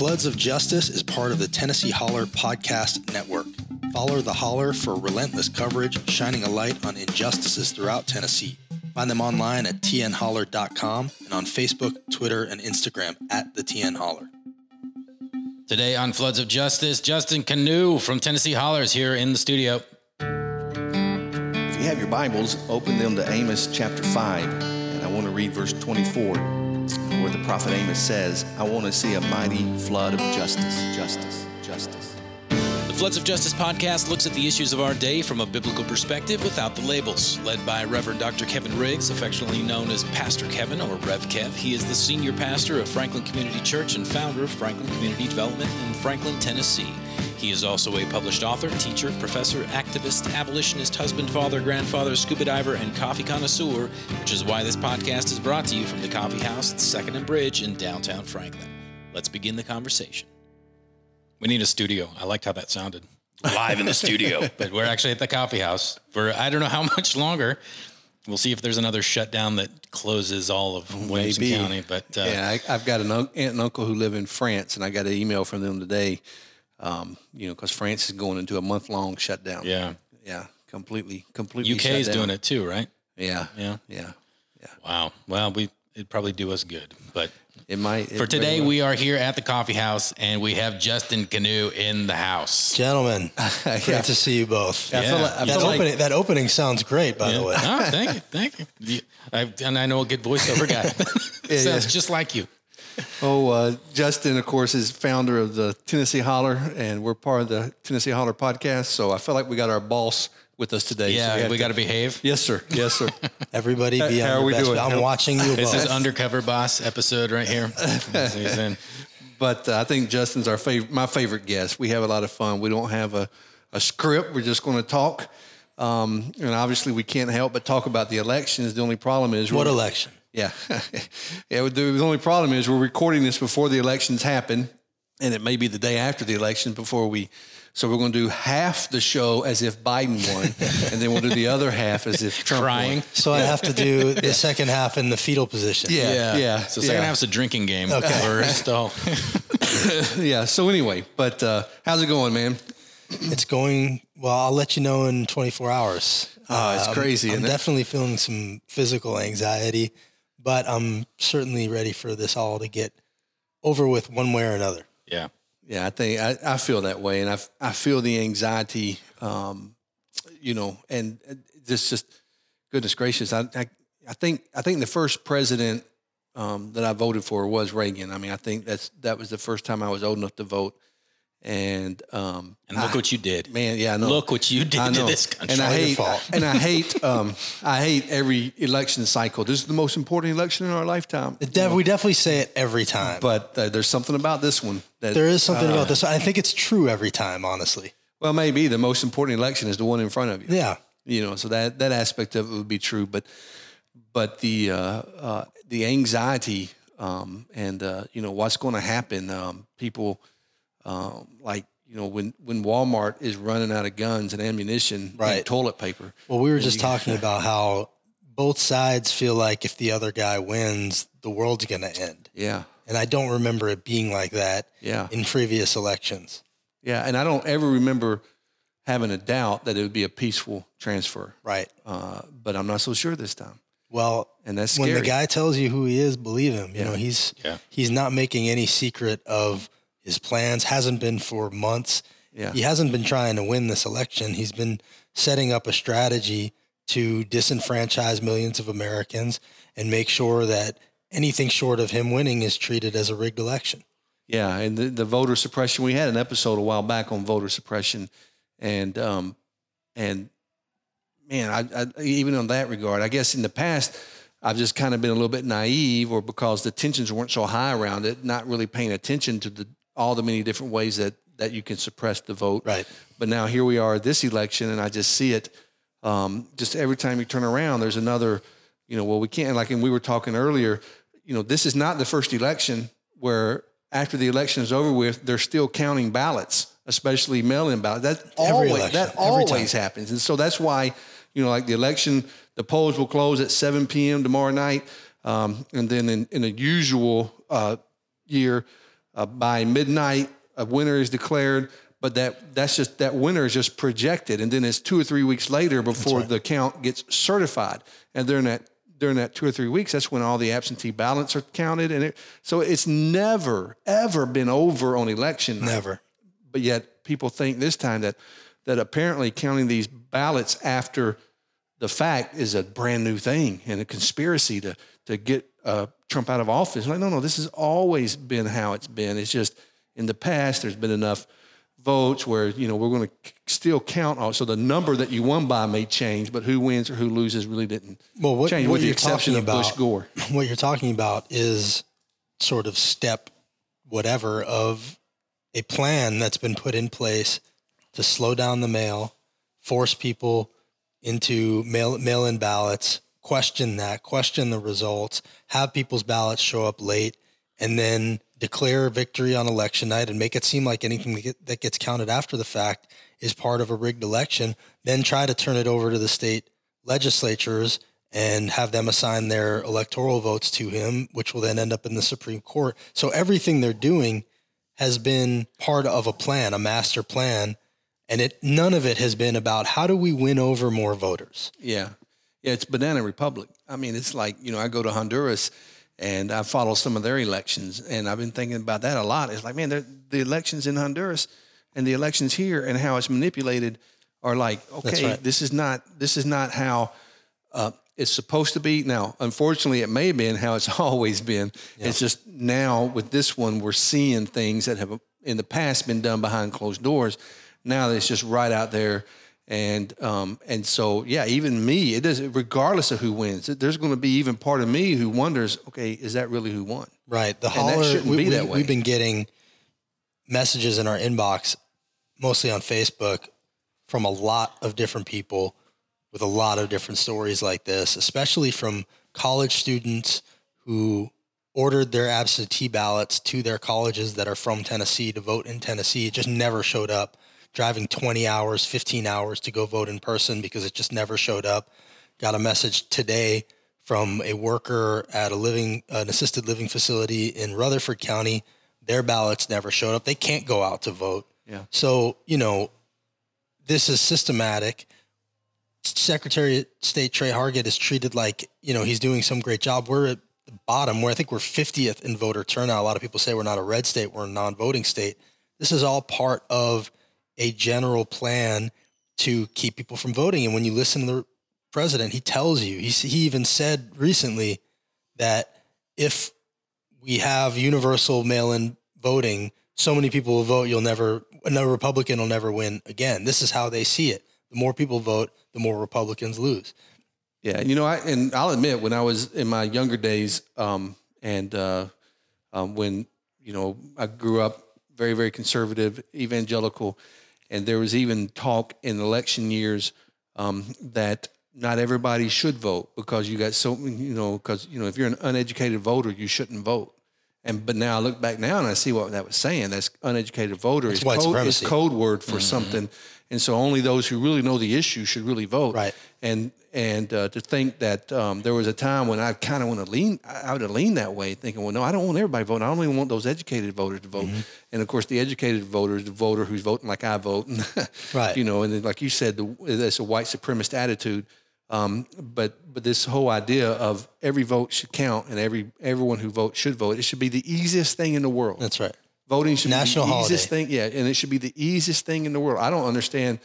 Floods of Justice is part of the Tennessee Holler Podcast Network. Follow the Holler for relentless coverage, shining a light on injustices throughout Tennessee. Find them online at tnholler.com and on Facebook, Twitter, and Instagram at the TN Holler. Today on Floods of Justice, Justin Kanew from Tennessee Hollers here in the studio. If you have your Bibles, open them to Amos chapter 5, and I want to read verse 24, where the prophet Amos says, I want to see a mighty flood of justice, justice, justice. The Floods of Justice podcast looks at the issues of our day from a biblical perspective without the labels. Led by Reverend Dr. Kevin Riggs, affectionately known as Pastor Kevin or Rev Kev. He is the senior pastor of Franklin Community Church and founder of Franklin Community Development in Franklin, Tennessee. He is also a published author, teacher, professor, activist, abolitionist, husband, father, grandfather, scuba diver, and coffee connoisseur, which is why this podcast is brought to you from the coffee house at 2nd and Bridge in downtown Franklin. Let's begin the conversation. We need a studio. I liked how that sounded. Live in the studio, but we're actually at the coffee house for I don't know how much longer. We'll see if there's another shutdown that closes all of Williamson Maybe. County. But uh, yeah, I, I've got an aunt and uncle who live in France, and I got an email from them today, um, you know, because France is going into a month long shutdown. yeah, Yeah, completely, completely. UK shut is down. doing it too, right? Yeah, Yeah. yeah. Wow. Well, we it'd probably do us good. But It might. it for today, very we are here at the coffee house, and we have Justin Kanew in the house. Gentlemen, great Yeah. to see you both. I feel Yeah. like, I That, like opening, that opening sounds great, by the way. Oh, thank you, thank you. You- I, and I know a good voiceover guy. Sounds yeah. just like you. Oh, uh, Justin, of course, is founder of the Tennessee Holler, and we're part of the Tennessee Holler podcast. So I feel like we got our boss with us today. Yeah, so we, have got to behave. Yes, sir. Yes, sir. Everybody be How on are we best. doing? I'm watching you This both. is undercover boss episode right here. But uh, I think Justin's our favorite, my favorite guest. We have a lot of fun. We don't have a, a script. We're just going to talk. Um, and obviously, we can't help but talk about the elections. The only problem is what election? Yeah. yeah. The the only problem is we're recording this before the elections happen, and it may be the day after the election before we. So we're going to do half the show as if Biden won, and then we'll do the other half as if Trump Crying. won. So I have to do the second half in the fetal position. Yeah, yeah. So second yeah. half's a drinking game. Okay. First, oh, Yeah. So anyway, but uh, how's it going, man? It's going well. I'll let you know in 24 hours. Oh, it's I'm- crazy, I'm, isn't it? definitely feeling some physical anxiety, but I'm certainly ready for this all to get over with one way or another. yeah. Yeah, I think I, I feel that way, and I, I feel the anxiety, um, you know, and uh, this just goodness gracious. I, I I think I think the first president um, that I voted for was Reagan. I mean, I think that's that was the first time I was old enough to vote, and um, And look what you did. man, yeah, I know. Look what you did I to this country. and I hate and I hate um, I hate every election cycle. This is the most important election in our lifetime. It def- we definitely say it every time, But uh, there's something about this one that there is something uh, about this. I think it's true every time, honestly. Well, maybe the most important election is the one in front of you. Yeah. You know, so that that aspect of it would be true, but but the uh, uh, the anxiety um, and uh, you know what's going to happen. Um, people um, like you know when when Walmart is running out of guns and ammunition and Right. toilet paper. Well, we were just talking about how both sides feel like if the other guy wins, the world's going to end. Yeah, And I don't remember it being like that yeah, in previous elections. yeah. And I don't ever remember having a doubt that it would be a peaceful transfer. Right. Uh, but I'm not so sure this time, Well, and that's when the guy tells you who he is, believe him. You Yeah. know, he's Yeah. he's not making any secret of his plans. Hasn't been for months. yeah, He hasn't been trying to win this election. He's been setting up a strategy to disenfranchise millions of Americans and make sure that anything short of him winning is treated as a rigged election. Yeah, and the, the voter suppression. We had an episode a while back on voter suppression, and um, and man, I, I even on that regard, I guess in the past I've just kind of been a little bit naive, or because the tensions weren't so high around it, not really paying attention to the all the many different ways that that you can suppress the vote. Right. But now here we are this election, and I just see it. Um, just every time you turn around, there's another. You know, well, we can't like, and we were talking earlier. You know, this is not the first election where after the election is over with, they're still counting ballots, especially mail-in ballots. That Every always election, that always time. happens, and so that's why you know, like the election, the polls will close at 7 p.m. tomorrow night, um, and then in, in a usual uh, year uh, by midnight, a winner is declared. But that that's just that winner is just projected, and then it's two or three weeks later before right. the count gets certified. And during that during that two or three weeks, that's when all the absentee ballots are counted, and it, so it's never ever been over on election night. Never. But yet people think this time that that apparently counting these ballots after the fact is a brand new thing and a conspiracy to to get uh, Trump out of office. Like, no, no, this has always been how it's been. It's just in the past there's been enough votes where you know we're going to still count on. So the number that you won by may change, but who wins or who loses really didn't Well, what, change, what with the you're exception talking of Bush about, Gore. what you're talking about is sort of step whatever of a plan that's been put in place to slow down the mail, force people into mail mail in ballots, question that, question the results, have people's ballots show up late, and then declare victory on election night and make it seem like anything that, gets counted after the fact is part of a rigged election. Then try to turn it over to the state legislatures and have them assign their electoral votes to him, which will then end up in the Supreme Court. So everything they're doing has been part of a plan, a master plan, and it none of it has been about how do we win over more voters. Yeah. Yeah, it's banana republic. I mean, it's like, you know, I go to Honduras and I follow some of their elections and I've been thinking about that a lot. It's like, man, the elections in Honduras and the elections here and how it's manipulated are like, okay, right. this is not this is not how uh, it's supposed to be. Now, unfortunately, it may have been how it's always been. It's just now with this one, we're seeing things that have in the past been done behind closed doors. Now it's just right out there, and um, and so yeah, even me, it doesn't. Regardless of who wins, there's going to be even part of me who wonders, okay, is that really who won? Right. The that holler shouldn't we, be we, that way. We've been getting messages in our inbox, mostly on Facebook, from a lot of different people with a lot of different stories like this, especially from college students who ordered their absentee ballots to their colleges that are from Tennessee to vote in Tennessee. It just never showed up. Driving 20 hours, 15 hours to go vote in person because it just never showed up. Got a message today from a worker at a living an assisted living facility in Rutherford County. Their ballots never showed up. They can't go out to vote. Yeah. So, you know, this is systematic. Secretary of State Tre Hargett is treated like, you know, he's doing some great job. We're at the bottom where I think we're 50th in voter turnout. A lot of people say we're not a red state, we're a non voting state. This is all part of a general plan to keep people from voting. And when you listen to the president, he tells you, he, he even said recently that if we have universal mail in voting, so many people will vote, you'll never, no Republican will never win again. This is how they see it. The more people vote, the more Republicans lose. Yeah, you know, I and I'll admit when I was in my younger days, um, and uh, um, when you know I grew up very, very conservative, evangelical, and there was even talk in election years um, that not everybody should vote because you got so you know because you know if you're an uneducated voter, you shouldn't vote. And but now I look back now and I see what that was saying. That's uneducated voter is code, is code word for something, and so only those who really know the issue should really vote. Right. And and uh, to think that um, there was a time when I kind of want to lean, I would have leaned that way, thinking, well, no, I don't want everybody voting. I only want those educated voters to vote. And of course, the educated voter is the voter who's voting like I vote, Right. You know, and then, like you said, the, it's a white supremacist attitude. Um, but but this whole idea of every vote should count and every everyone who votes should vote. It should be the easiest thing in the world. That's right. Voting should National be the easiest thing. Yeah, and it should be the easiest thing in the world. I don't understand.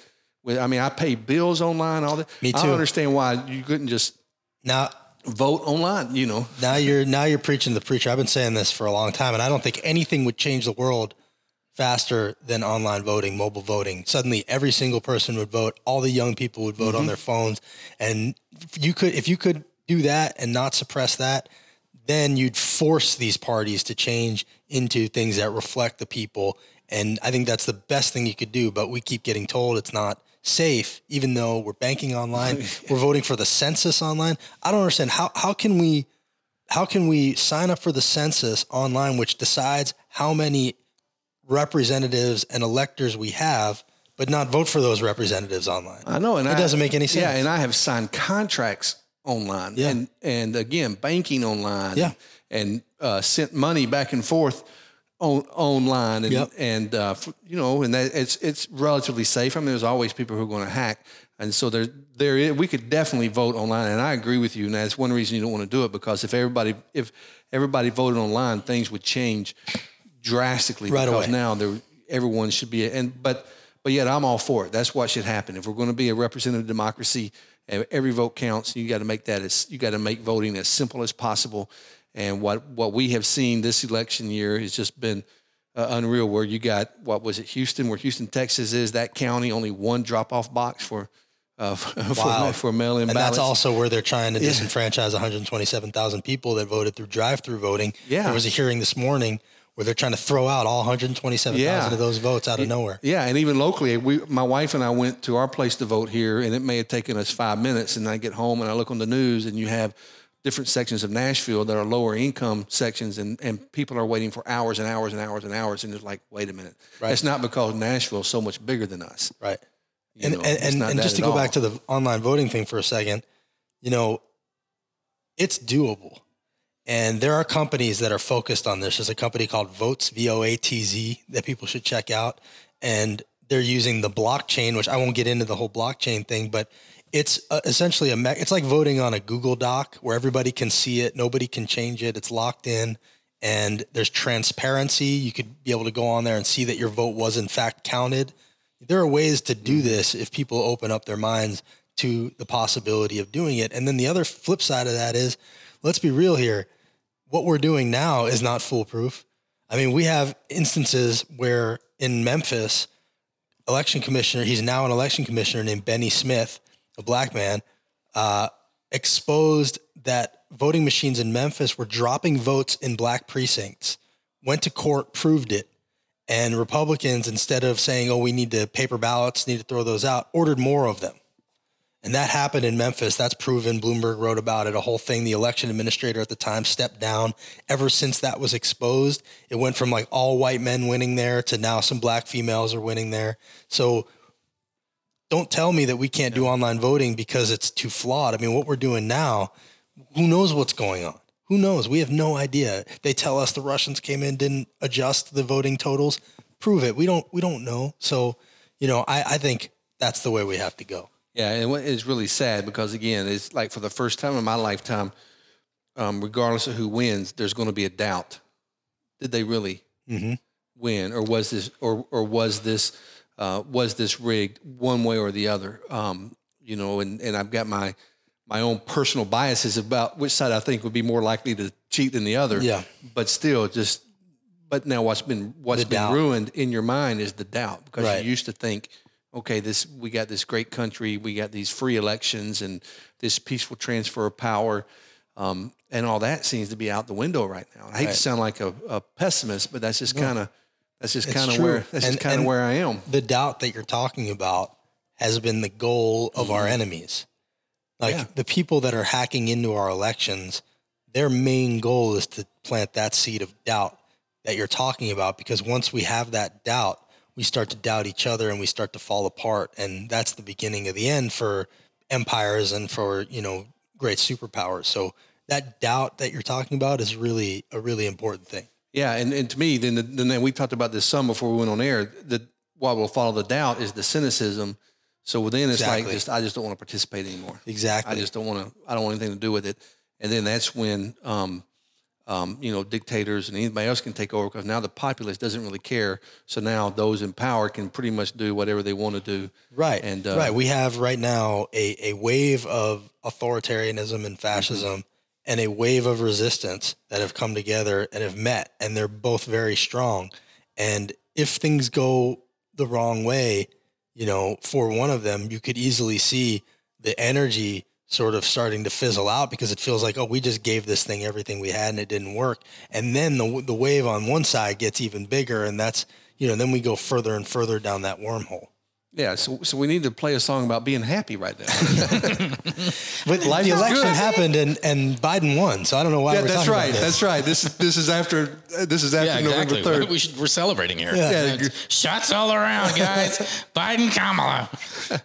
I mean, I pay bills online, all that. Me too. I don't understand why you couldn't just Now, vote online. You know, now you're now you're preaching to the preacher. I've been saying this for a long time, and I don't think anything would change the world faster than online voting, mobile voting. Suddenly, every single person would vote. All the young people would vote on mm-hmm. their phones, and you could if you could do that and not suppress that, then you'd force these parties to change into things that reflect the people. And I think that's the best thing you could do. But we keep getting told it's not safe, even though we're banking online, we're voting for the census online. I don't understand how how can we how can we sign up for the census online, which decides how many representatives and electors we have, but not vote for those representatives online? I know, and It I- doesn't make any sense. Yeah, and I have signed contracts online. Yeah. and and again, banking online. Yeah. and uh, sent money back and forth on online and Yep. and uh, f- you know and that it's it's relatively safe. I mean, there's always people who are going to hack, and so there there is, we could definitely vote online. And I agree with you, and that's one reason you don't want to do it because if everybody if everybody voted online, things would change drastically Right because away. now there everyone should be and but but yet I'm all for it. That's what should happen. If we're going to be a representative democracy, eh, every vote counts. You got to make that as you got to make voting as simple as possible. And what what we have seen this election year has just been uh, unreal. Where you got what was it Houston, where Houston, Texas is that county only one drop off box for uh, for, Wow. for mail in And ballots. that's also where they're trying to disenfranchise 127,000 people that voted through drive-through voting. Yeah. There was a hearing this morning where they're trying to throw out all 127,000 Yeah. of those votes out of nowhere. Yeah, and even locally, we, my wife and I went to our place to vote here, and it may have taken us five minutes. And I get home and I look on the news, and you have different sections of Nashville that are lower income sections, and, and people are waiting for hours and hours and hours and hours. And it's like, wait a minute, Right. it's not because Nashville is so much bigger than us. Right. You and know, and, and, and just to go all. back to the online voting thing for a second, you know, it's doable. And there are companies that are focused on this. There's a company called Voatz, V O A T Z, that people should check out. And they're using the blockchain, which I won't get into the whole blockchain thing, but it's uh, essentially a, me- it's like voting on a Google Doc where everybody can see it, nobody can change it, it's locked in, and there's transparency. You could be able to go on there and see that your vote was in fact counted there are ways to do this if people open up their minds to the possibility of doing it. And then the other flip side of that is, let's be real here. What we're doing now is not foolproof. I mean, we have instances where in Memphis, election commissioner, he's now an election commissioner named Bennie Smith, a black man, uh, exposed that voting machines in Memphis were dropping votes in black precincts, went to court, proved it. And Republicans, instead of saying, oh, we need to paper ballots, need to throw those out, ordered more of them. And that happened in Memphis. That's proven. Bloomberg wrote about it, a whole thing. The election administrator at the time stepped down. Ever since that was exposed, it went from like all white men winning there to now some black females are winning there. So don't tell me that we can't do online voting because it's too flawed. I mean, what we're doing now, who knows what's going on? Who knows? We have no idea. They tell us the Russians came in, didn't adjust the voting totals. Prove it. We don't. We don't know. So, you know, I, I think that's the way we have to go. Yeah, and what is really sad because again, it's like for the first time in my lifetime, um, regardless of who wins, there's going to be a doubt. Did they really Mhm. win, or was this, or or was this, uh, was this rigged one way or the other? Um, you know, and and I've got my my own personal biases about which side I think would be more likely to cheat than the other. Yeah. but still, just but now what's been what's The been doubt. ruined in your mind is the doubt because Right. you used to think, okay, this we got this great country, we got these free elections and this peaceful transfer of power, um, and all that seems to be out the window right now. I hate Right. to sound like a, a pessimist, but that's just kind of that's just kind of where that's And- just kind of where I am. The doubt that you're talking about has been the goal of our enemies. Like Yeah. the people that are hacking into our elections, their main goal is to plant that seed of doubt that you're talking about. Because once we have that doubt, we start to doubt each other and we start to fall apart. And that's the beginning of the end for empires and for, you know, great superpowers. So that doubt that you're talking about is really a really important thing. Yeah, and, and to me, then the, then we talked about this some before we went on air. That what will follow the doubt is the cynicism. So within it's like just I just don't want to participate anymore. Exactly. I just don't want to. I don't want anything to do with it. And then that's when, um, um, you know, dictators and anybody else can take over because now the populace doesn't really care. So now those in power can pretty much do whatever they want to do. Right. And, uh, right. We have right now a, a wave of authoritarianism and fascism and a wave of resistance that have come together and have met, and they're both very strong. And if things go the wrong way, you know, for one of them, you could easily see the energy sort of starting to fizzle out because it feels like, oh, we just gave this thing everything we had and it didn't work. And then the the wave on one side gets even bigger, and that's you know, then we go further and further down that wormhole. Yeah. So so we need to play a song about being happy right now. But Life the election good. happened and, and Biden won, so I don't know why yeah, we're that's talking right. about this. That's right. This is this is after this is after Yeah, November exactly. third. We should, we're celebrating here. Yeah. Yeah, Shots all around, guys. Biden, Kamala.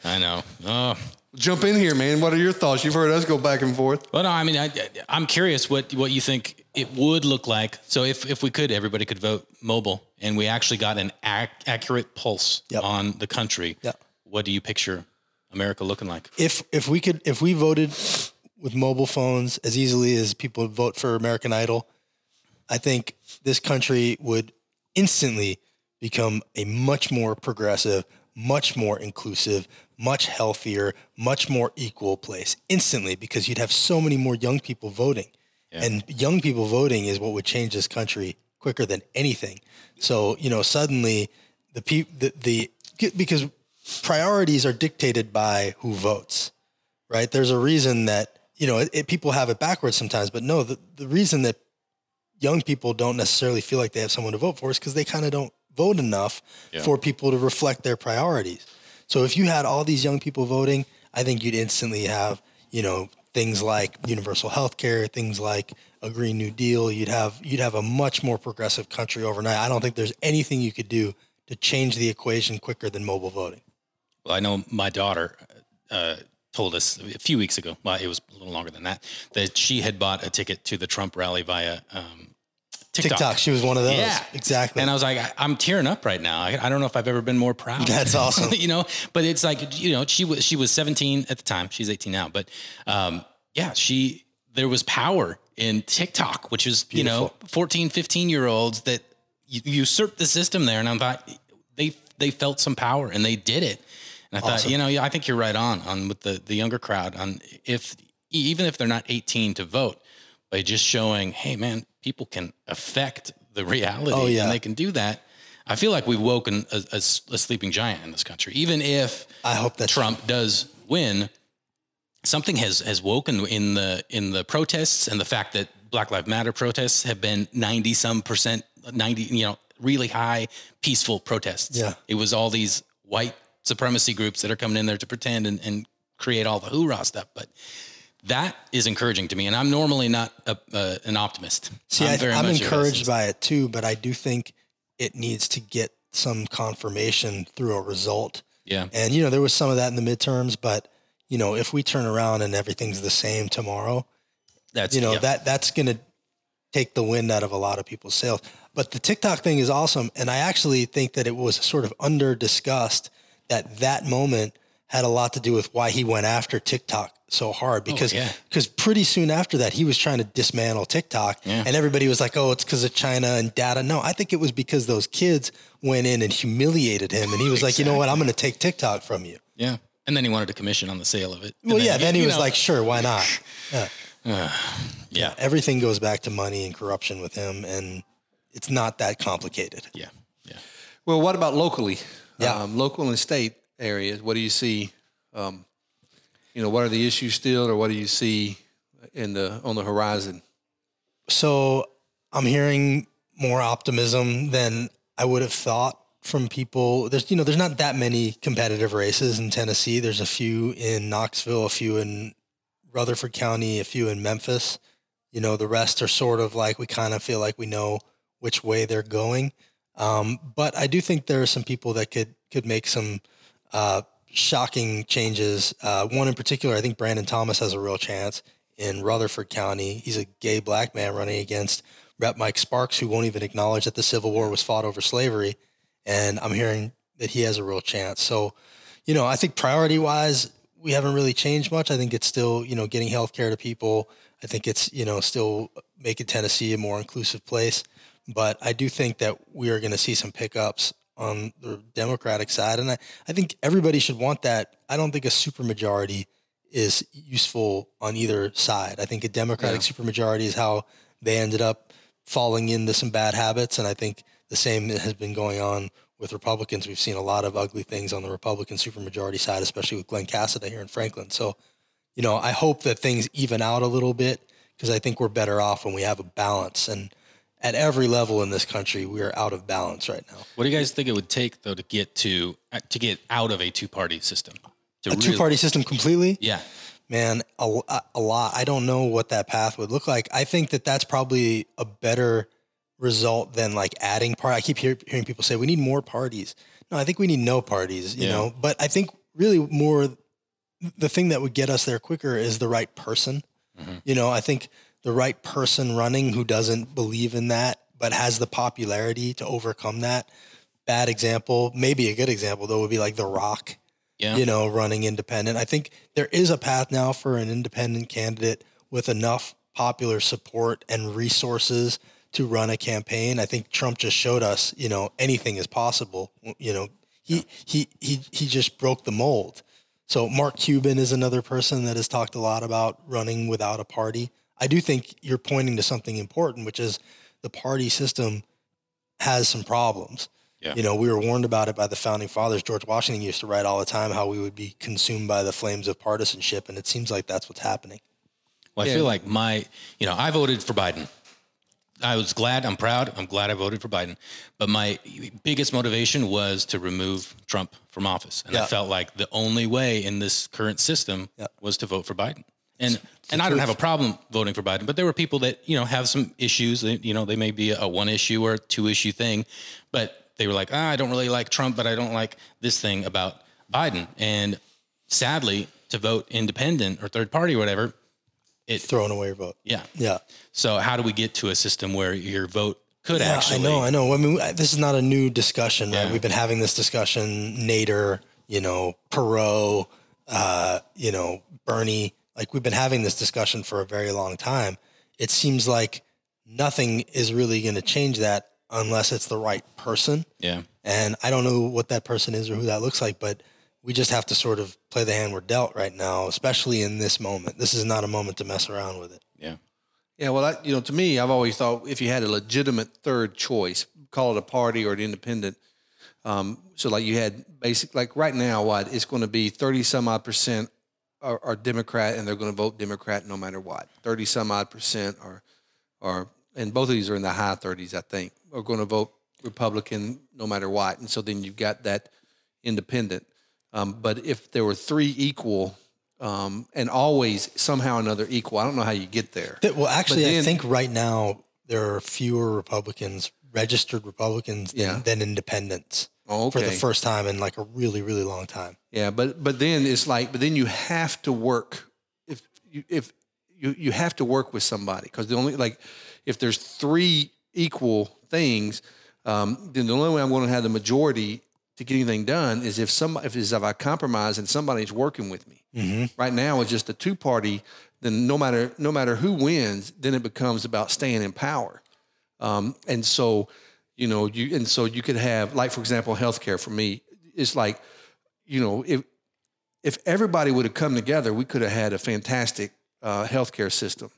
I know. Oh. Jump in here, man. What are your thoughts? You've heard us go back and forth. Well, no, I mean, I, I'm curious what what you think it would look like so if if we could everybody could vote mobile and we actually got an ac- accurate pulse Yep. on the country Yep. what do you picture america looking like if if we could if we voted with mobile phones as easily as people vote for American Idol, I think this country would instantly become a much more progressive, much more inclusive, much healthier, much more equal place instantly because you'd have so many more young people voting. And young people voting is what would change this country quicker than anything. So, you know, suddenly the people the, the because priorities are dictated by who votes right? There's a reason that you know it, it- people have it backwards sometimes, but no, the, the reason that young people don't necessarily feel like they have someone to vote for is because they kind of don't vote enough Yeah. for people to reflect their priorities. So if you had all these young people voting, I think you'd instantly have you know things like universal health care, things like a Green New Deal. You'd have you'd have a much more progressive country overnight. I don't think there's anything you could do to change the equation quicker than mobile voting. Well, I know my daughter uh, told us a few weeks ago. Well, it was a little longer than that. That she had bought a ticket to the Trump rally via um, TikTok. TikTok, she was one of those. Yeah. exactly. And I was like, I, I'm tearing up right now. I, I don't know if I've ever been more proud. That's awesome. you know, but it's like, you know, she was, she was 17 at the time. She's 18 now, but, um, yeah, she, there was power in TikTok, which is, you know, 14, 15 year olds that usurped the system there. And I thought they, they felt some power and they did it. And I thought, Awesome. you know, yeah, I think you're right on, on with the, the younger crowd on if, even if they're not 18 to vote, by just showing, hey man, people can affect the reality Oh, yeah. and they can do that. I feel like we've woken a sleeping giant in this country. Even if I hope that Trump does win, something has has woken in the in the protests and the fact that Black Lives Matter protests have been ninety some percent, ninety you know really high peaceful protests. Yeah. it was all these white supremacy groups that are coming in there to pretend and, and create all the hoorah stuff, but. That is encouraging to me, and I'm normally not a, uh, an optimist. See, I, very I'm encouraged by it too, but I do think it needs to get some confirmation through a result. Yeah, And you know, there was some of that in the midterms, but you know, if we turn around and everything's the same tomorrow, that's you know yeah. that that's going to take the wind out of a lot of people's sails. But the TikTok thing is awesome, and I actually think that it was sort of under discussed that that moment had a lot to do with why he went after TikTok so hard because Oh, yeah. because pretty soon after that he was trying to dismantle TikTok Yeah. and everybody was like oh it's because of China and data no I think it was because those kids went in and humiliated him and he was like you know what I'm going to take TikTok from you Yeah. And then he wanted a commission on the sale of it. And well yeah then he was know, like sure why not yeah yeah, everything goes back to money and corruption with him, and it's not that complicated. yeah, yeah. Well, what about locally? Yeah. Um, local and state areas. What do you see? Um, you know, what are the issues still, or what do you see in the on the horizon? So I'm hearing more optimism than I would have thought from people. There's you know there's not that many competitive races in Tennessee. There's a few in Knoxville, a few in Rutherford County, a few in Memphis. You know the rest are sort of like we kind of feel like we know which way they're going. Um, but I do think there are some people that could could make some uh, shocking changes. Uh, one in particular, I think Brandon Thomas has a real chance in Rutherford County. He's a gay black man running against Rep Mike Sparks, who won't even acknowledge that the Civil War was fought over slavery. And I'm hearing that he has a real chance. So, you know, I think priority wise, we haven't really changed much. I think it's still, you know, getting health care to people. I think it's, you know, still making Tennessee a more inclusive place. But I do think that we are going to see some pickups on the Democratic side. And I, I think everybody should want that. I don't think a supermajority is useful on either side. I think a Democratic supermajority is how they ended up falling into some bad habits. And I think the same has been going on with Republicans. We've seen a lot of ugly things on the Republican supermajority side, especially with Glen Casada here in Franklin. So, you know, I hope that things even out a little bit because I think we're better off when we have a balance. And at every level in this country, we are out of balance right now. What do you guys think it would take though to get to uh, to get out of a two party system? To A two party system completely? Yeah. Man, a, a lot. I don't know what that path would look like. I think that that's probably a better result than like adding part. I keep hear, hearing people say we need more parties. No, I think we need no parties, you Yeah. know, but I think really more the thing that would get us there quicker is the right person. Mhm. You know, I think the right person running who doesn't believe in that, but has the popularity to overcome that. Bad example, maybe a good example though would be like The Rock, Yeah. you know, running independent. I think there is a path now for an independent candidate with enough popular support and resources to run a campaign. I think Trump just showed us, you know, anything is possible. You know, he he he he just broke the mold. So Mark Cuban is another person that has talked a lot about running without a party. I do think you're pointing to something important, which is the party system has some problems. Yeah. You know, we were warned about it by the founding fathers. George Washington used to write all the time how we would be consumed by the flames of partisanship, and it seems like that's what's happening. Well, I Yeah. feel like my, you know, I voted for Biden. I was glad. I'm proud. I'm glad I voted for Biden. But my biggest motivation was to remove Trump from office, and I felt like the only way in this current system Yeah. was to vote for Biden. And and I don't have a problem voting for Biden, but there were people that you know have some issues. That, you know, they may be a one issue or two issue thing, but they were like, ah, I don't really like Trump, but I don't like this thing about Biden. And sadly, to vote independent or third party or whatever, it's Throwing away your vote. yeah, Yeah. so how do we get to a system where your vote could Yeah, actually? I know, I know. I mean, this is not a new discussion, right? Yeah. We've been having this discussion. Nader, you know, Perot, uh, you know, Bernie. Like we've been having this discussion for a very long time. It seems like nothing is really going to change that unless it's the right person. Yeah, And I don't know what that person is or who that looks like, but we just have to sort of play the hand we're dealt right now, especially in this moment. This is not a moment to mess around with it. yeah, Yeah, well, I, you know, to me, I've always thought if you had a legitimate third choice, call it a party or an independent. Um, so, like you had basic, like right now, what it's going to be thirty some odd percent are, are Democrat, and they're going to vote Democrat no matter what. Thirty some odd percent are, are, and both of these are in the high thirties, I think, are going to vote Republican no matter what. And so then you've got that independent. Um, but if there were three equal, um, and always somehow or another equal, I don't know how you get there. Well, actually, I think right now there are fewer Republicans, registered Republicans, than, Yeah. than independents Oh, for the first time in like a really, really long time. Yeah, but but then it's like, but then you have to work if you if you you have to work with somebody because the only like if there's three equal things, um, then the only way I'm going to have the majority to get anything done is if some if is if I compromise and somebody's working with me. Right now it's just a two party. Then no matter no matter who wins, then it becomes about staying in power. Um, and so, you know, you and so you could have like for example, healthcare for me, it's like, you know, if if everybody would have come together, we could have had a fantastic uh, healthcare system.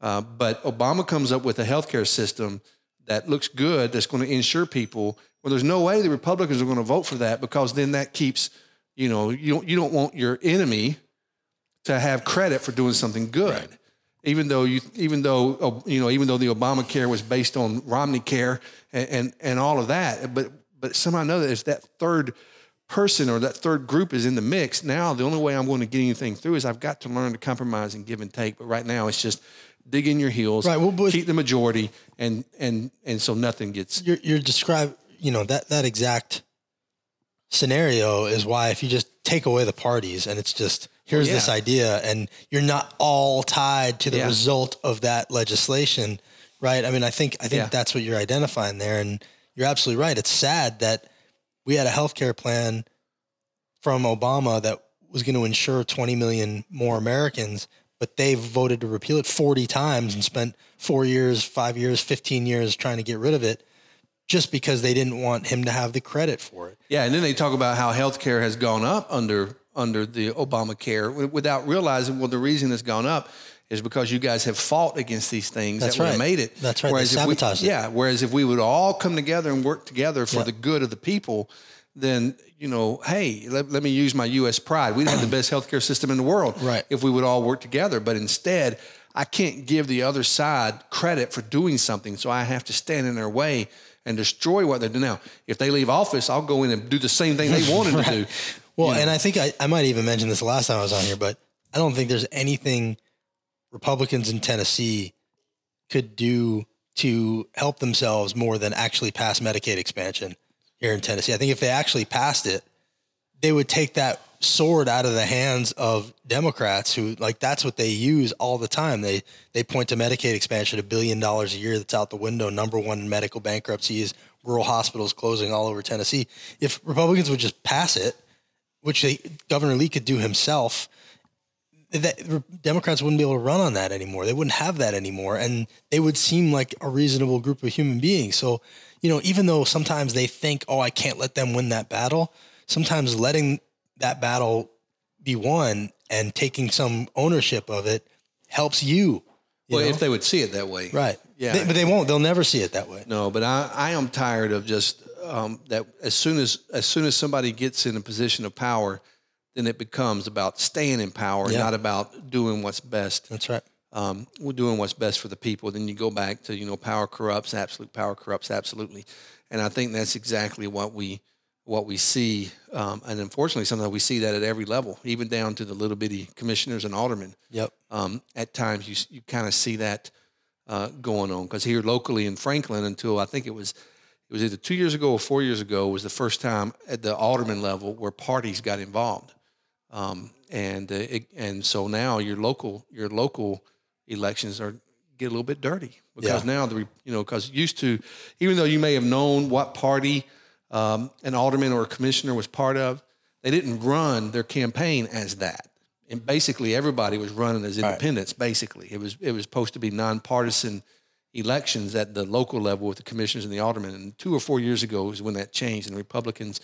Uh, but Obama comes up with a healthcare system that looks good, that's going to insure people. Well, there's no way the Republicans are going to vote for that because then that keeps, you know, you don't you don't want your enemy to have credit for doing something good. Even though you, even though uh, you know, even though the Obamacare was based on Romney Care and, and and all of that, but but somehow or another, if that third person or that third group is in the mix, now the only way I'm going to get anything through is I've got to learn to compromise and give and take. But right now, it's just dig in your heels, Right, well, but- keep the majority, and and and so nothing gets. You're, you're describe, you know, that, that exact scenario is why if you just take away the parties and it's just, here's oh, yeah. this idea and you're not all tied to the Yeah. result of that legislation, right? I mean, I think, I think Yeah. that's what you're identifying there. And you're absolutely right. It's sad that we had a healthcare plan from Obama that was going to insure 20 million more Americans, but they voted to repeal it 40 times and spent four years, five years, 15 years trying to get rid of it just because they didn't want him to have the credit for it. Yeah, and then they talk about how healthcare has gone up under under the Obamacare wi- without realizing well the reason it's gone up is because you guys have fought against these things That's that right. made it. That's right. They if we, it. Yeah. Whereas if we would all come together and work together for Yeah. the good of the people, then you know, hey, let, let me use my U.S. pride. We'd have the best healthcare system in the world Right. if we would all work together. But instead, I can't give the other side credit for doing something, so I have to stand in their way and destroy what they're doing. Now, if they leave office, I'll go in and do the same thing they wanted to do. Well, and I think I, I might even mention this last time I was on here, but I don't think there's anything Republicans in Tennessee could do to help themselves more than actually pass Medicaid expansion here in Tennessee. I think if they actually passed it, they would take that sword out of the hands of Democrats who like that's what they use all the time. They they point to Medicaid expansion, a billion dollars a year that's out the window. Number one in medical bankruptcies, rural hospitals closing all over Tennessee. If Republicans would just pass it, which they, Governor Lee could do himself, that Democrats wouldn't be able to run on that anymore. They wouldn't have that anymore, and they would seem like a reasonable group of human beings. So, you know, even though sometimes they think, "Oh, I can't let them win that battle," sometimes letting that battle be won and taking some ownership of it helps you. you well, know? if they would see it that way, right? Yeah, they, but they won't. They'll never see it that way. No, but I, I am tired of just um, that. As soon as as soon as somebody gets in a position of power, then it becomes about staying in power, Yeah. not about doing what's best. That's right. Um, we're doing what's best for the people. Then you go back to you know power corrupts, absolute power corrupts, absolutely. And I think that's exactly what we what we see. Um, and unfortunately, sometimes we see that at every level, even down to the little bitty commissioners and aldermen. Yep. Um, at times, you you kind of see that uh, going on because here locally in Franklin, until I think it was it was either two years ago or four years ago, was the first time at the alderman level where parties got involved. Um, and uh, it, and so now your local your local elections are get a little bit dirty because Yeah. now the you know because used to even though you may have known what party um, an alderman or a commissioner was part of, they didn't run their campaign as that. And basically, everybody was running as independents. Basically, it was it was supposed to be nonpartisan elections at the local level with the commissioners and the aldermen. And two or four years ago is when that changed, and the Republicans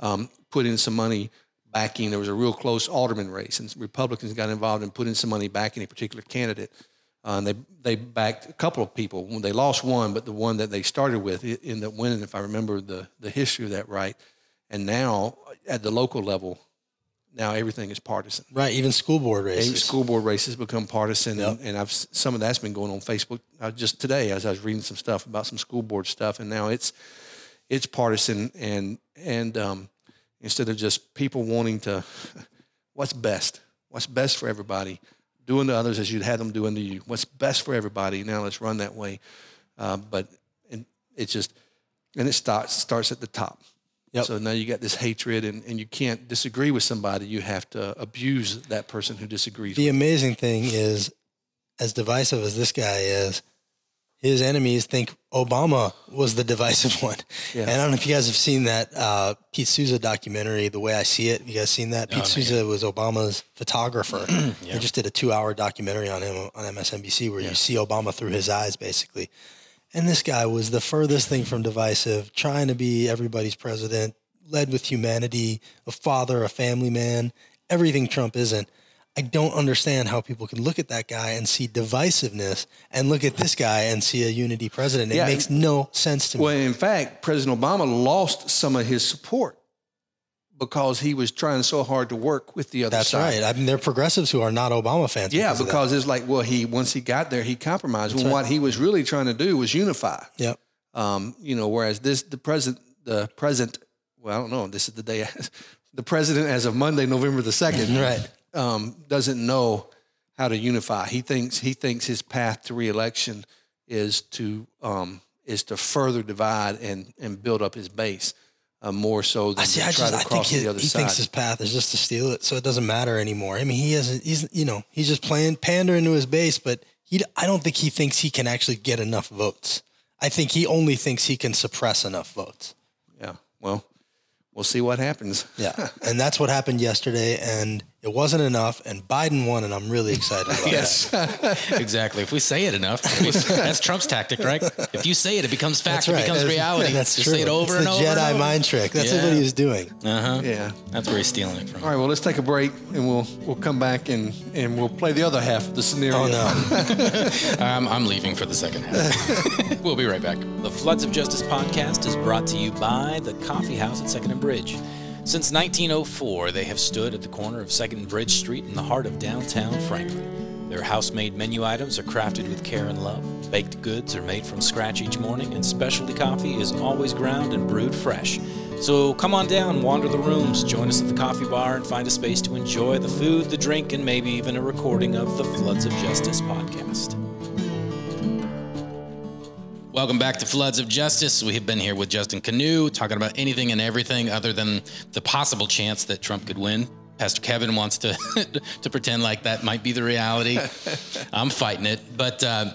um, put in some money backing. There was a real close alderman race, and Republicans got involved and put in some money backing a particular candidate. Uh, and they they backed a couple of people. They lost one, but the one that they started with it ended up winning, if I remember the the history of that right. And now at the local level, now everything is partisan. Right. Even school board races. school board races become partisan, Yep. and, and I've some of that's been going on Facebook uh, just today as I was reading some stuff about some school board stuff, and now it's it's partisan, and and um, instead of just people wanting to, what's best, what's best for everybody, doing to others as you'd have them doing to you, what's best for everybody. Now let's run that way, uh, but and it's just and it starts starts at the top. Yep. So now you got this hatred, and, and you can't disagree with somebody. You have to abuse that person who disagrees. The amazing thing is, as divisive as this guy is, his enemies think Obama was the divisive one. Yeah. And I don't know if you guys have seen that uh, Pete Souza documentary, The Way I See It. You guys seen that? Pete Souza was Obama's photographer. yeah. They just did a two-hour documentary on him on MSNBC where you see Obama through his eyes, basically. And this guy was the furthest thing from divisive, trying to be everybody's president, led with humanity, a father, a family man, everything Trump isn't. I don't understand how people can look at that guy and see divisiveness and look at this guy and see a unity president. It Yeah, makes no sense to me. Well, in fact, President Obama lost some of his support because he was trying so hard to work with the other side. That's side. right. I mean, they're progressives who are not Obama fans. Yeah, because because it's like, well, he once he got there, he compromised. when right. what he was really trying to do was unify. Yep. Um, you know, whereas this the present the present well, I don't know, this is the day the president as of Monday, November the second, Right. um, doesn't know how to unify. He thinks he thinks his path to reelection is to um, is to further divide and and build up his base uh, more so than I see. to I try just to I think cross he, the other he side. thinks his path is just to steal it, so it doesn't matter anymore. I mean, he hasn't. He's you know he's just playing pandering to his base, but he I don't think he thinks he can actually get enough votes. I think he only thinks he can suppress enough votes. yeah. Well, we'll see what happens. Yeah, and that's what happened yesterday, and it wasn't enough, and Biden won, and I'm really excited about it. Yes, exactly. If we say it enough, that's Trump's tactic, right? If you say it, it becomes fact. That's right. It becomes reality. That's Just true. say it over it's and the over. Jedi and over. mind trick. That's Yeah. what he was doing. Uh-huh. Yeah. That's where he's stealing it from. All right. Well, let's take a break, and we'll we'll come back and and we'll play the other half of the scenario. Oh no! I'm, I'm leaving for the second half. we'll be right back. The Floods of Justice podcast is brought to you by the Coffee House at Second and Bridge. Since 1904, they have stood at the corner of Second Bridge Street in the heart of downtown Franklin. Their house made menu items are crafted with care and love. Baked goods are made from scratch each morning, and specialty coffee is always ground and brewed fresh. So come on down, wander the rooms, join us at the coffee bar, and find a space to enjoy the food, the drink, and maybe even a recording of the Floods of Justice podcast. Welcome back to Floods of Justice. We have been here with Justin Kanew talking about anything and everything other than the possible chance that Trump could win. Pastor Kevin wants to to pretend like that might be the reality. I'm fighting it, but uh,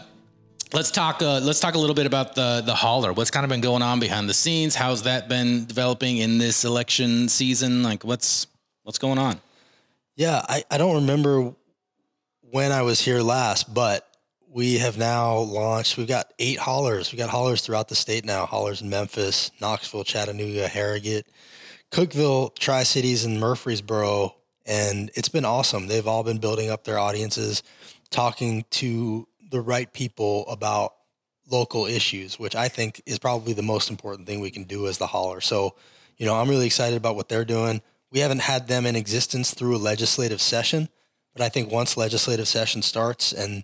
let's talk. Uh, let's talk a little bit about the the Holler. What's kind of been going on behind the scenes? How's that been developing in this election season? Like, what's what's going on? Yeah, I, I don't remember when I was here last, but we have now launched. We've got eight Hollers. We've got Hollers throughout the state now. Hollers in Memphis, Knoxville, Chattanooga, Harrogate, Cookeville, Tri Cities, and Murfreesboro, and it's been awesome. They've all been building up their audiences, talking to the right people about local issues, which I think is probably the most important thing we can do as the Holler. So, you know, I'm really excited about what they're doing. We haven't had them in existence through a legislative session, but I think once legislative session starts and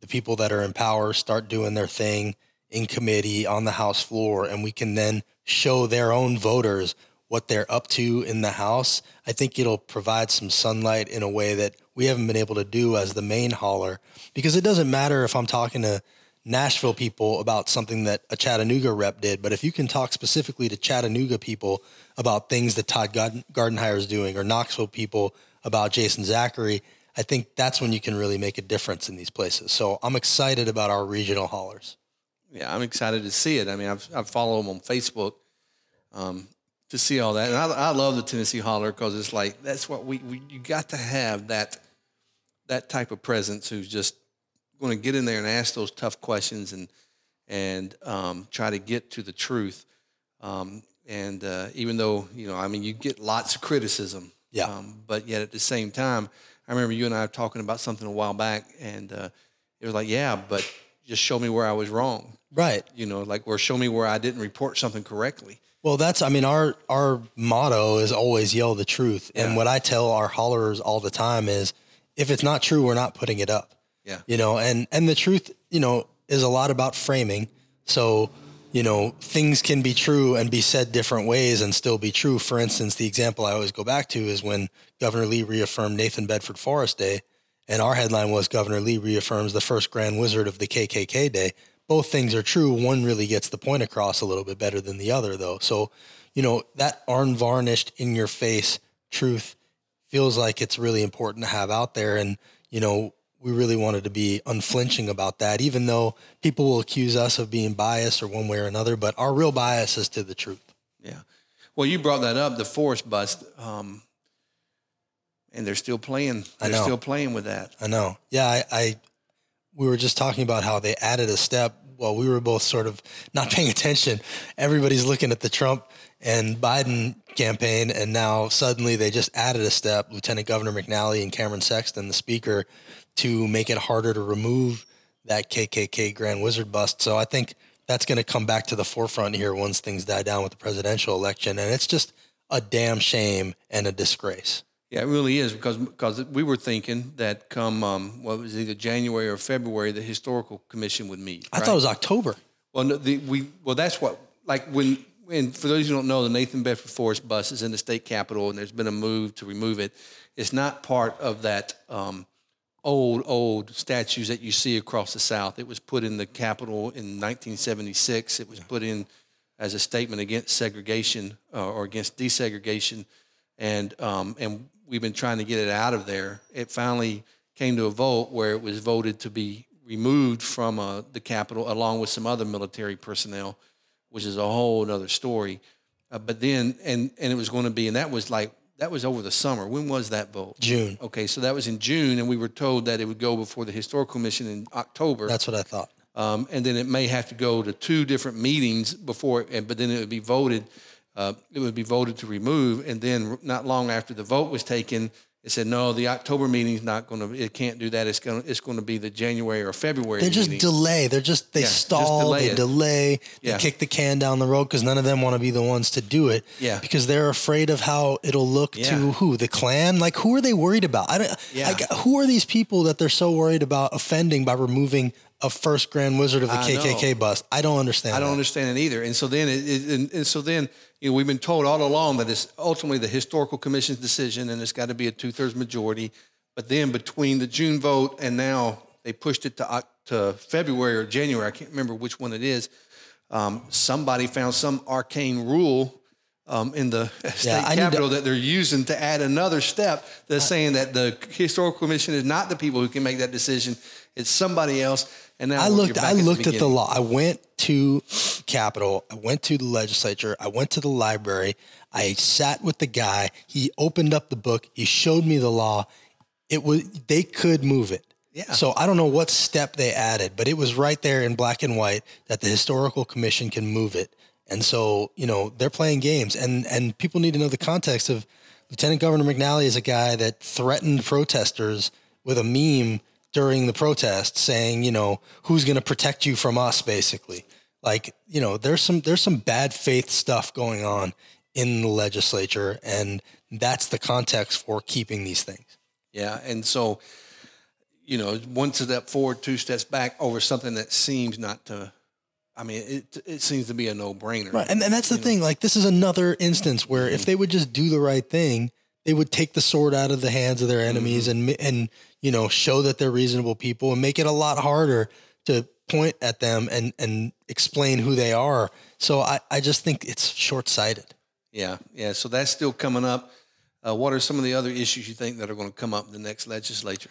the people that are in power start doing their thing in committee on the House floor, and we can then show their own voters what they're up to in the House, I think it'll provide some sunlight in a way that we haven't been able to do as the main Holler. Because it doesn't matter if I'm talking to Nashville people about something that a Chattanooga rep did, but if you can talk specifically to Chattanooga people about things that Todd Gardenhire is doing, or Knoxville people about Jason Zachary, I think that's when you can really make a difference in these places. So I'm excited about our regional Hollers. Yeah, I'm excited to see it. I mean, I've, I follow them on Facebook um, to see all that, and I, I love the Tennessee Holler because it's like that's what we, we you got to have that that type of presence who's just going to get in there and ask those tough questions and and um, try to get to the truth. Um, and uh, even though you know, I mean, you get lots of criticism, yeah. Um, but yet at the same time, I remember you and I talking about something a while back, and uh, it was like, yeah, but just show me where I was wrong. Right. You know, like, or show me where I didn't report something correctly. Well, that's, I mean, our, our motto is always yell the truth. And what I tell our Hollers all the time is if it's not true, we're not putting it up. Yeah. You know, and, and the truth, you know, is a lot about framing. So, you know, things can be true and be said different ways and still be true. For instance, the example I always go back to is when Governor Lee reaffirmed Nathan Bedford Forrest Day, and our headline was Governor Lee reaffirms the first Grand Wizard of the KKK Day. Both things are true. One really gets the point across a little bit better than the other, though. So, you know, that unvarnished, in your face truth feels like it's really important to have out there. And, you know, we really wanted to be unflinching about that, even though people will accuse us of being biased or one way or another. But our real bias is to the truth. Yeah. Well, you brought that up, the Forrest bust, um, and they're still playing. They're still playing with that. I know. Yeah, I, I. We were just talking about how they added a step. while we were both sort of not paying attention. Everybody's looking at the Trump and Biden campaign, and now suddenly they just added a step. Lieutenant Governor McNally and Cameron Sexton, the speaker, to make it harder to remove that KKK Grand Wizard bust. So I think that's going to come back to the forefront here once things die down with the presidential election. And it's just a damn shame and a disgrace. Yeah, it really is because because we were thinking that come um, what was either January or February the historical commission would meet. I right? thought it was October. Well, no, the, we well that's what like when and for those who don't know, the Nathan Bedford Forrest bus is in the state capitol, and there's been a move to remove it. It's not part of that um, old, old statues that you see across the South. It was put in the Capitol in 1976. It was put in as a statement against segregation uh, or against desegregation, and um, and we've been trying to get it out of there. It finally came to a vote where it was voted to be removed from uh, the Capitol along with some other military personnel, which is a whole other story. Uh, but then, and and it was going to be, and that was like that was over the summer. When was that vote? June. Okay, so that was in June, and we were told that it would go before the historical commission in October. That's what I thought. Um, and then it may have to go to two different meetings before, but then it would be voted. Uh, it would be voted to remove, and then not long after the vote was taken, it said no, the October meeting is not going to. It can't do that. It's going. To, it's going to be the January or February. They just meeting. delay. They're just they yeah, stall. Just delay they it. delay. They yeah. kick the can down the road because none of them want to be the ones to do it. Yeah. Because they're afraid of how it'll look yeah. to who the Klan. Like who are they worried about? I don't. Yeah. Like, who are these people that they're so worried about offending by removing a first Grand Wizard of the I KKK know. bust? I don't understand. I don't that. understand it either. And so then, it, it, and, and so then you know, we've been told all along that it's ultimately the historical commission's decision and it's got to be a two thirds majority. But then between the June vote and now they pushed it to, to February or January, I can't remember which one it is. Um, somebody found some arcane rule um, in the state I need to- capitol that they're using to add another step. That's saying that the historical commission is not the people who can make that decision; it's somebody else. And now I looked. I the looked at the law. I went to Capitol. I went to the legislature. I went to the library. I sat with the guy. He opened up the book. He showed me the law. It was they could move it. Yeah. So I don't know what step they added, but it was right there in black and white that the historical commission can move it. And so you know they're playing games, and and people need to know the context of Lieutenant Governor McNally is a guy that threatened protesters with a meme during the protest saying, you know, who's going to protect you from us basically. Like, you know, there's some there's some bad faith stuff going on in the legislature and that's the context for keeping these things. Yeah, and so you know, one step forward, two steps back over something that seems not to. I mean, it it seems to be a no brainer. Right. And, and that's the thing. Like, this is another instance where if mm. they would just do the right thing, they would take the sword out of the hands of their enemies mm-hmm. and, and, you know, show that they're reasonable people and make it a lot harder to point at them and, and explain who they are. So I, I just think it's short sighted. Yeah, yeah. So that's still coming up. Uh, what are some of the other issues you think that are going to come up in the next legislature?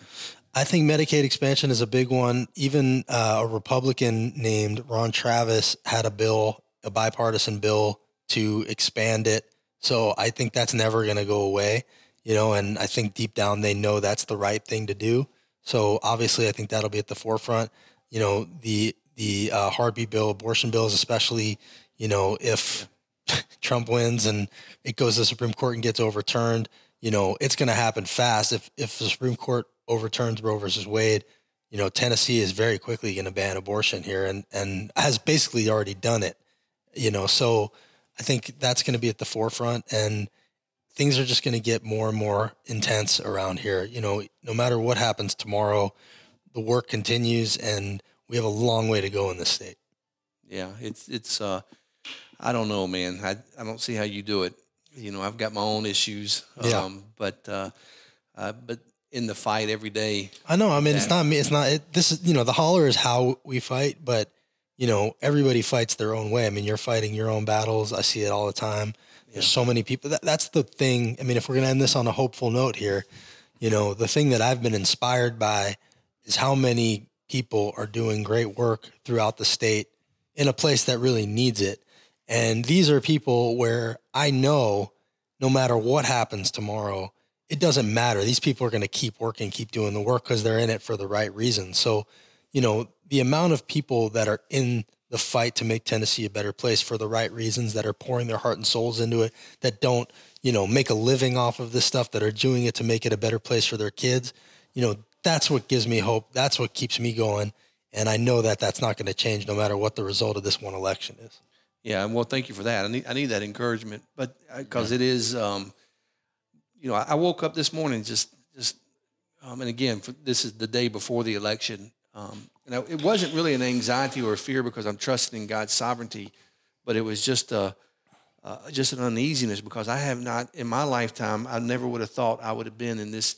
I think Medicaid expansion is a big one. Even uh, a Republican named Ron Travis had a bill, a bipartisan bill to expand it. So I think that's never going to go away, you know, and I think deep down they know that's the right thing to do. So obviously I think that'll be at the forefront. You know, the the uh, heartbeat bill, abortion bills, especially, you know, if Trump wins and it goes to the Supreme Court and gets overturned, you know, it's going to happen fast. If if the Supreme Court overturns Roe versus Wade, you know, Tennessee is very quickly going to ban abortion here and and has basically already done it. You know, so I think that's going to be at the forefront and things are just going to get more and more intense around here. You know, no matter what happens tomorrow, the work continues and we have a long way to go in this state. Yeah, it's it's. Uh, I don't know, man. I I don't see how you do it. You know, I've got my own issues. Yeah. Um, but uh, uh, but in the fight every day, I know. I mean, it's not me. It's not. It, this is you know the holler is how we fight, but you know everybody fights their own way. I mean, you're fighting your own battles. I see it all the time. So many people. That, that's the thing. I mean, if we're gonna end this on a hopeful note here, you know, the thing that I've been inspired by is how many people are doing great work throughout the state in a place that really needs it. And these are people where I know no matter what happens tomorrow, it doesn't matter. These people are going to keep working, keep doing the work because they're in it for the right reasons. So, you know, the amount of people that are in the fight to make Tennessee a better place for the right reasons, that are pouring their heart and souls into it, that don't, you know, make a living off of this stuff, that are doing it to make it a better place for their kids, you know, that's what gives me hope. That's what keeps me going. And I know that that's not going to change no matter what the result of this one election is. Yeah, well, thank you for that. I need I need that encouragement, but because it is, um, you know, I, I woke up this morning just just, um, and again, for, this is the day before the election, um, and I, it wasn't really an anxiety or a fear because I'm trusting in God's sovereignty, but it was just a uh, just an uneasiness because I have not in my lifetime I never would have thought I would have been in this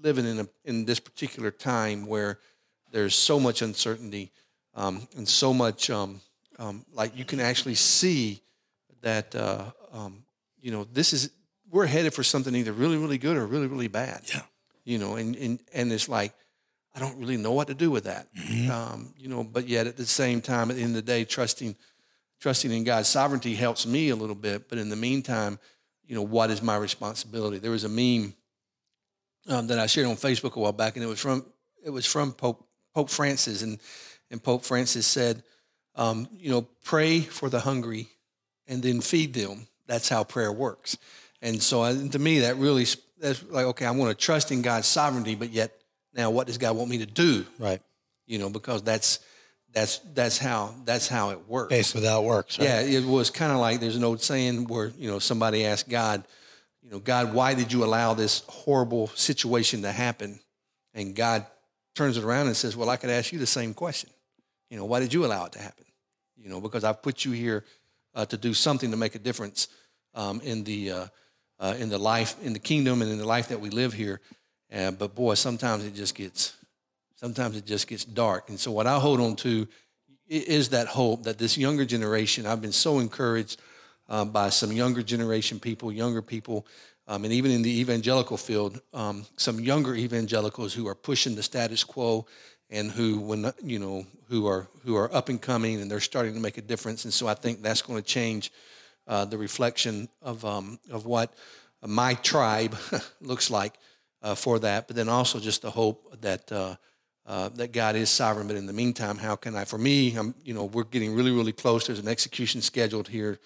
living in a in this particular time where there's so much uncertainty um, and so much um, um, like you can actually see that uh, um, you know this is we're headed for something either really really good or really really bad Yeah. you know and and, and it's like i don't really know what to do with that. Mhm. um, you know but yet at the same time at the end of the day trusting trusting in god's sovereignty helps me a little bit. But in the meantime you know what is my responsibility? There was a meme um, that i shared on facebook a while back and it was from it was from pope pope francis. And and pope francis said um, you know pray for the hungry and then feed them. That's how prayer works. And so I, to me that really that's like okay i want to trust in god's sovereignty but yet now what does god want me to do Right. you know because that's that's that's how that's how it works Faith without works. Right? yeah it was kind of like there's an old saying where you know somebody asked god you know god why did you allow this horrible situation to happen and god turns it around and says well i could ask you the same question you know why did you allow it to happen you know because i've put you here uh, to do something to make a difference um, in the uh, uh, in the life in the kingdom and in the life that we live here uh, but boy sometimes it just gets sometimes it just gets dark and so what i hold on to is that hope that this younger generation i've been so encouraged uh, by some younger generation people, younger people, um, and even in the evangelical field, um, some younger evangelicals who are pushing the status quo and who, when you know, who are who are up and coming, and they're starting to make a difference. And so I think that's going to change uh, the reflection of um, of what my tribe looks like uh, for that. But then also just the hope that uh, uh, that God is sovereign. But in the meantime, how can I? For me, I'm you know we're getting really really close. There's an execution scheduled here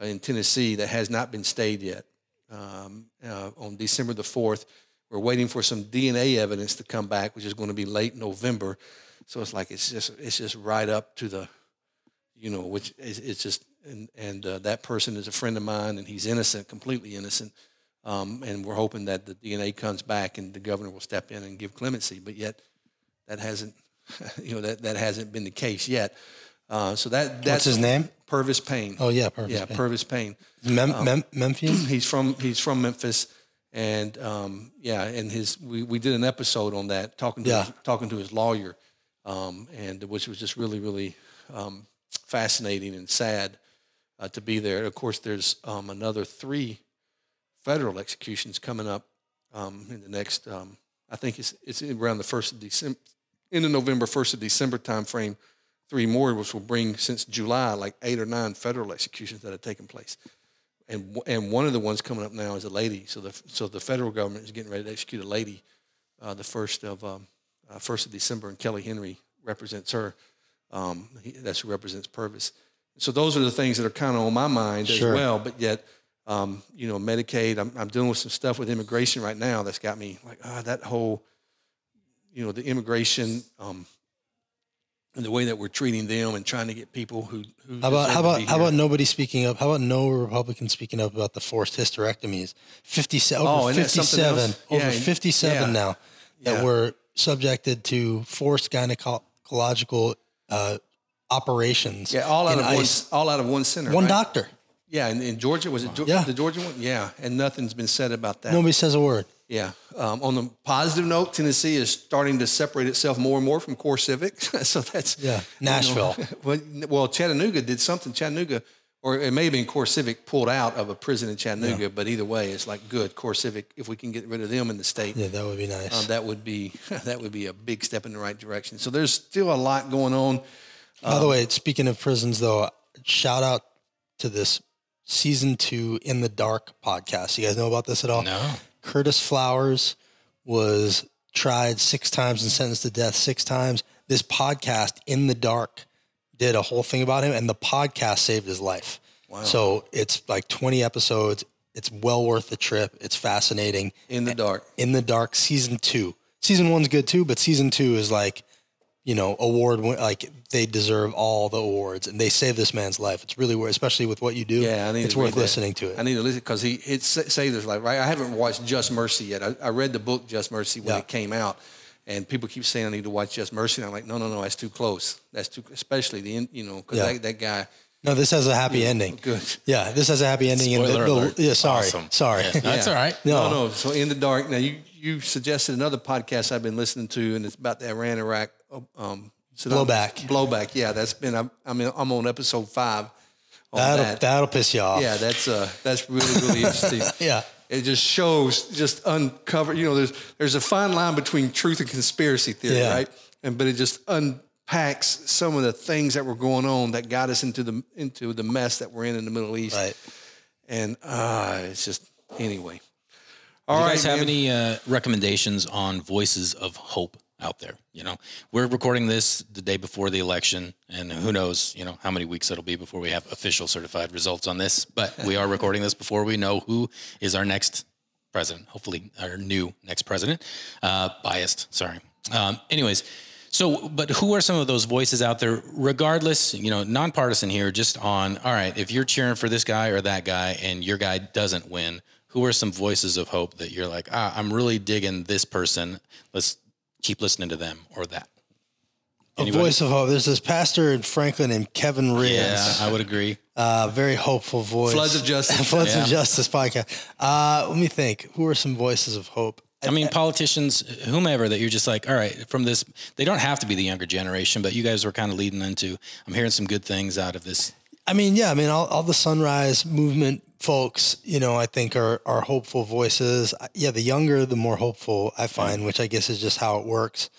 uh, in Tennessee that has not been stayed yet um, uh, on December the fourth. We're waiting for some DNA evidence to come back, which is going to be late November. So it's like it's just it's just right up to the, you know, which is, it's just and and uh, that person is a friend of mine and he's innocent, completely innocent. Um, and we're hoping that the DNA comes back and the governor will step in and give clemency. But yet, that hasn't, you know, that, that hasn't been the case yet. Uh, so that that's What's his name? Purvis Payne. Oh yeah, Purvis. yeah, Payne. Purvis Payne. Mem- Mem- Memphis. He's from he's from Memphis, and um, yeah, and his we, we did an episode on that talking to Yeah. his, talking to his lawyer, um, and which was just really really um, fascinating and sad uh, to be there. Of course, there's um, another three federal executions coming up um, in the next. Um, I think it's it's around the first of December, in the November first of December timeframe. Three more, which will bring since July like eight or nine federal executions that have taken place and and one of the ones coming up now is a lady. So the so the federal government is getting ready to execute a lady, uh, the first of um, uh, first of December, and Kelly Henry represents her. Um, he, that's who represents Purvis. So those are the things that are kind of on my mind Sure. as well. But yet, um, you know, Medicaid. I'm, I'm dealing with some stuff with immigration right now that's got me like ah, that whole, you know, the immigration. Um, and the way that we're treating them and trying to get people who, who How about how about how about nobody speaking up? How about no Republican speaking up about the forced hysterectomies? Fifty seven Oh, over fifty seven over Yeah, fifty seven yeah. now that Yeah. were subjected to forced gynecological uh, operations. Yeah, all out of one, all out of one center. One right? doctor. Yeah, in, in Georgia was it Yeah. the Georgia one? Yeah, and nothing's been said about that. Nobody says a word. Yeah. Um, on the positive note, Tennessee is starting to separate itself more and more from CoreCivic. so that's Yeah. you know, Nashville. well, well, Chattanooga did something. Chattanooga, or it may have been CoreCivic pulled out of a prison in Chattanooga. But either way, it's like good CoreCivic. If we can get rid of them in the state, Yeah, that would be nice. um, that would be that would be a big step in the right direction. So there's still a lot going on. By the way, speaking of prisons, though, shout out to this season two in the dark podcast. You guys know about this at all? No. Curtis Flowers was tried six times and sentenced to death six times. This podcast, In the Dark, did a whole thing about him, and the podcast saved his life. Wow. So it's like 20 episodes. It's well worth the trip. It's fascinating. In the dark. In the Dark, season two. Season one's good too, but season two is like, you know, award win- like they deserve all the awards, and they saved this man's life. It's really worth, especially with what you do. Yeah, I need it's to read worth that. listening to it. I need to listen because he it saved his life. Right, I haven't watched Just Mercy yet. I, I read the book Just Mercy when Yeah. it came out, and people keep saying I need to watch Just Mercy. And I'm like, no, no, no, that's too close. That's too, especially the end- you know because Yeah. that, that guy. No, this has a happy ending. Good. Yeah, this has a happy ending. and the- Spoiler the- alert. Yeah, sorry, Awesome. sorry. Yeah, that's Yeah. all right. No. No, no. So in the dark. Now you you suggested another podcast I've been listening to, and it's about the Iran Iraq um, Saddam- Blowback. Blowback. Yeah, that's been. I'm I'm, in, I'm on episode five. On That'll that. that'll piss you off. Yeah, that's uh, that's really really interesting. Yeah. it just shows, just uncover. You know, there's there's a fine line between truth and conspiracy theory, Yeah. right? And but it just unpacks some of the things that were going on that got us into the into the mess that we're in in the Middle East. Right. And uh, it's just anyway. Do you right, guys have man. any uh, recommendations on voices of hope out there? You know, we're recording this the day before the election, and who knows, you know, how many weeks it'll be before we have official certified results on this. But we are recording this before we know who is our next president. Hopefully, our new next president. Uh, biased, sorry. Um, anyways. So, but who are some of those voices out there, regardless, you know, nonpartisan here, just on, all right, if you're cheering for this guy or that guy and your guy doesn't win, who are some voices of hope that you're like, ah, I'm really digging this person. Let's keep listening to them or that. A voice of hope. There's this pastor in Franklin named Kevin Riggs. Yeah, I would agree. Uh, very hopeful voice. Floods of Justice. Floods Yeah. of Justice podcast. Uh, let me think. Who are some voices of hope? I mean, politicians, whomever that you're just like, all right, from this, they don't have to be the younger generation, but you guys were kind of leading into, I'm hearing some good things out of this. I mean, yeah, I mean, all, all the sunrise movement folks, you know, I think are are hopeful voices. Yeah, the younger, the more hopeful I find, which I guess is just how it works.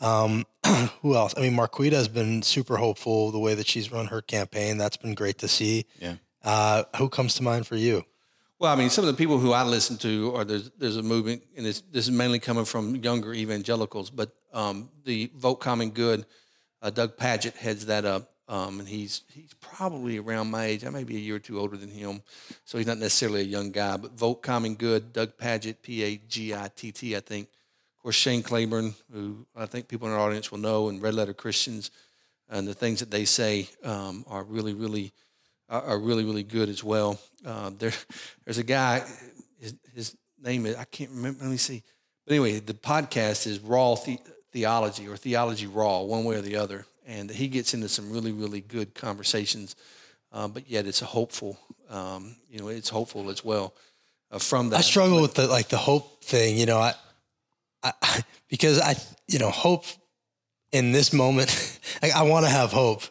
Um, who else? I mean, Marquita has been super hopeful the way that she's run her campaign. That's been great to see. Yeah. Uh, who comes to mind for you? Well, I mean, some of the people who I listen to are there's there's a movement, and this this is mainly coming from younger evangelicals, but um, the Vote Common Good, uh, Doug Pagitt heads that up. Um, and he's he's probably around my age. I may be a year or two older than him, so he's not necessarily a young guy. But Vote Common Good, Doug Pagitt, P A G I T T, I think. Of course, Shane Claiborne, who I think people in our audience will know, and Red Letter Christians, and the things that they say um, are really, really, are really, really good as well. Uh, there, there's a guy. His, his, name is I can't remember. Let me see. But anyway, the podcast is Raw the- Theology or Theology Raw, one way or the other and he gets into some really really good conversations uh, but yet it's a hopeful um, you know it's hopeful as well uh, from that. I struggle but, with the like the hope thing you know I, I because i you know hope in this moment like, i want to have hope.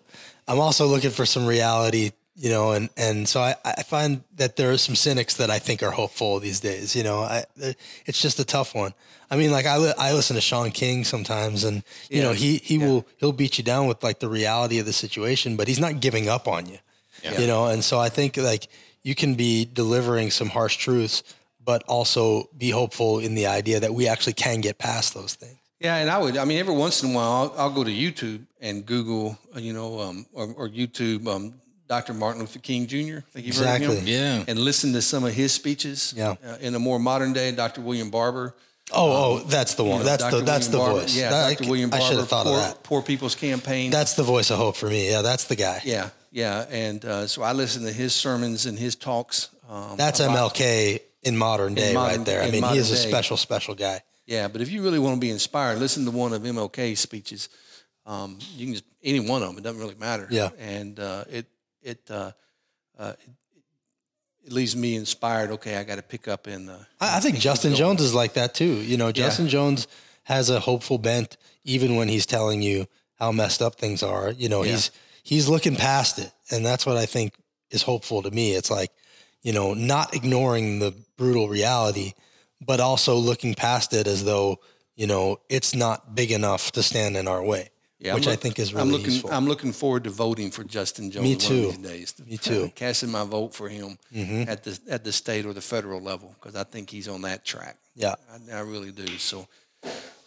I'm also looking for some reality you know, and, and so I, I find that there are some cynics that I think are hopeful these days, you know, I, it's just a tough one. I mean, like I, li- I listen to Shaun King sometimes and, you yeah. know, he, he yeah. will, he'll beat you down with like the reality of the situation, but he's not giving up on you, yeah. you know? And so I think like you can be delivering some harsh truths, but also be hopeful in the idea that we actually can get past those things. Yeah, and I would. I mean, every once in a while, I'll, I'll go to YouTube and Google, uh, you know, um, or, or, YouTube um, Dr. Martin Luther King Jr. I think you've exactly. heard of him. Yeah. And listen to some of his speeches. Yeah. Uh, in a more modern day, Dr. William Barber. Oh, oh, um, that's the one. You know, that's Dr. the that's William the Barber. voice. Yeah, that, Dr. William Barber. I should have thought poor, of that. Poor People's Campaign. That's the voice of hope for me. Yeah, that's the guy. Yeah, yeah, and uh, so I listen to his sermons and his talks. Um, that's MLK in modern day, in modern, right there. I mean, he is a day. special, special guy. Yeah, but if you really want to be inspired, listen to one of MLK's speeches. Um, you can just any one of them. It doesn't really matter. Yeah, and uh, it it uh, uh, it, it, leaves me inspired. Okay, I got to pick up in. Uh, I, I think Justin Jones is like that too. You know, Justin yeah. Jones has a hopeful bent, even when he's telling you how messed up things are. You know, yeah. he's he's looking past it, and that's what I think is hopeful to me. It's like, you know, not ignoring the brutal reality, but also looking past it as though you know it's not big enough to stand in our way yeah, which look, I think is really I'm looking, useful. I'm looking forward to voting for Justin Jones Me too. one of these days. Me too. Casting my vote for him mm-hmm. at the at the state or the federal level because I think he's on that track. Yeah, I, I really do. So.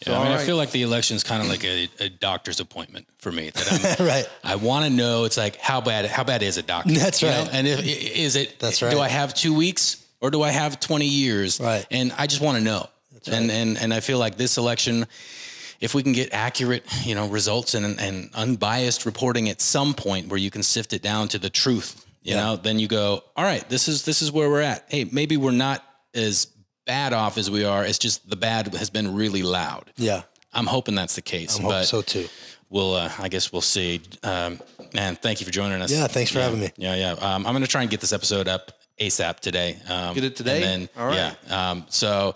So, yeah, I mean, right. I feel like the election is kind of like a, a, doctor's appointment for me. That I'm, right. I want to know. It's like how bad how bad is it, doctor? That's right. Know? And if is it? That's right. Do I have two weeks or do I have twenty years? Right. And I just want to know. That's right. And and and I feel like this election if we can get accurate, you know, results and, and unbiased reporting at some point where you can sift it down to the truth, you yeah. know, then you go, all right, this is this is where we're at. Hey, maybe we're not as bad off as we are. It's just the bad has been really loud. Yeah. I'm hoping that's the case. I hope so too. We'll, uh, I guess we'll see. Um, man, thank you for joining us. Yeah, thanks for yeah, having me. Yeah, yeah. Um, I'm going to try and get this episode up ASAP today. Um, get it today. then, All right. Yeah. Um, so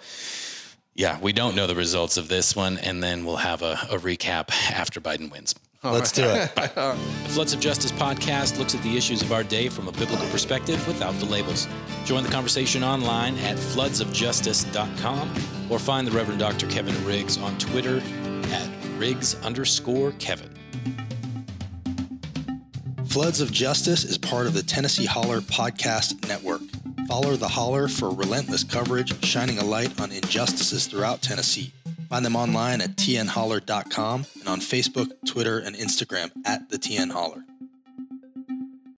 yeah, we don't know the results of this one, and then we'll have a, a recap after Biden wins. Let's do it. the Floods of Justice podcast looks at the issues of our day from a biblical perspective without the labels. Join the conversation online at floodsofjustice.com or find the Reverend Dr. Kevin Riggs on Twitter at Riggs underscore Kevin. Floods of Justice is part of the Tennessee Holler Podcast Network. Follow the Holler for relentless coverage, shining a light on injustices throughout Tennessee. Find them online at tnholler.com and on Facebook, Twitter, and Instagram at the TN Holler.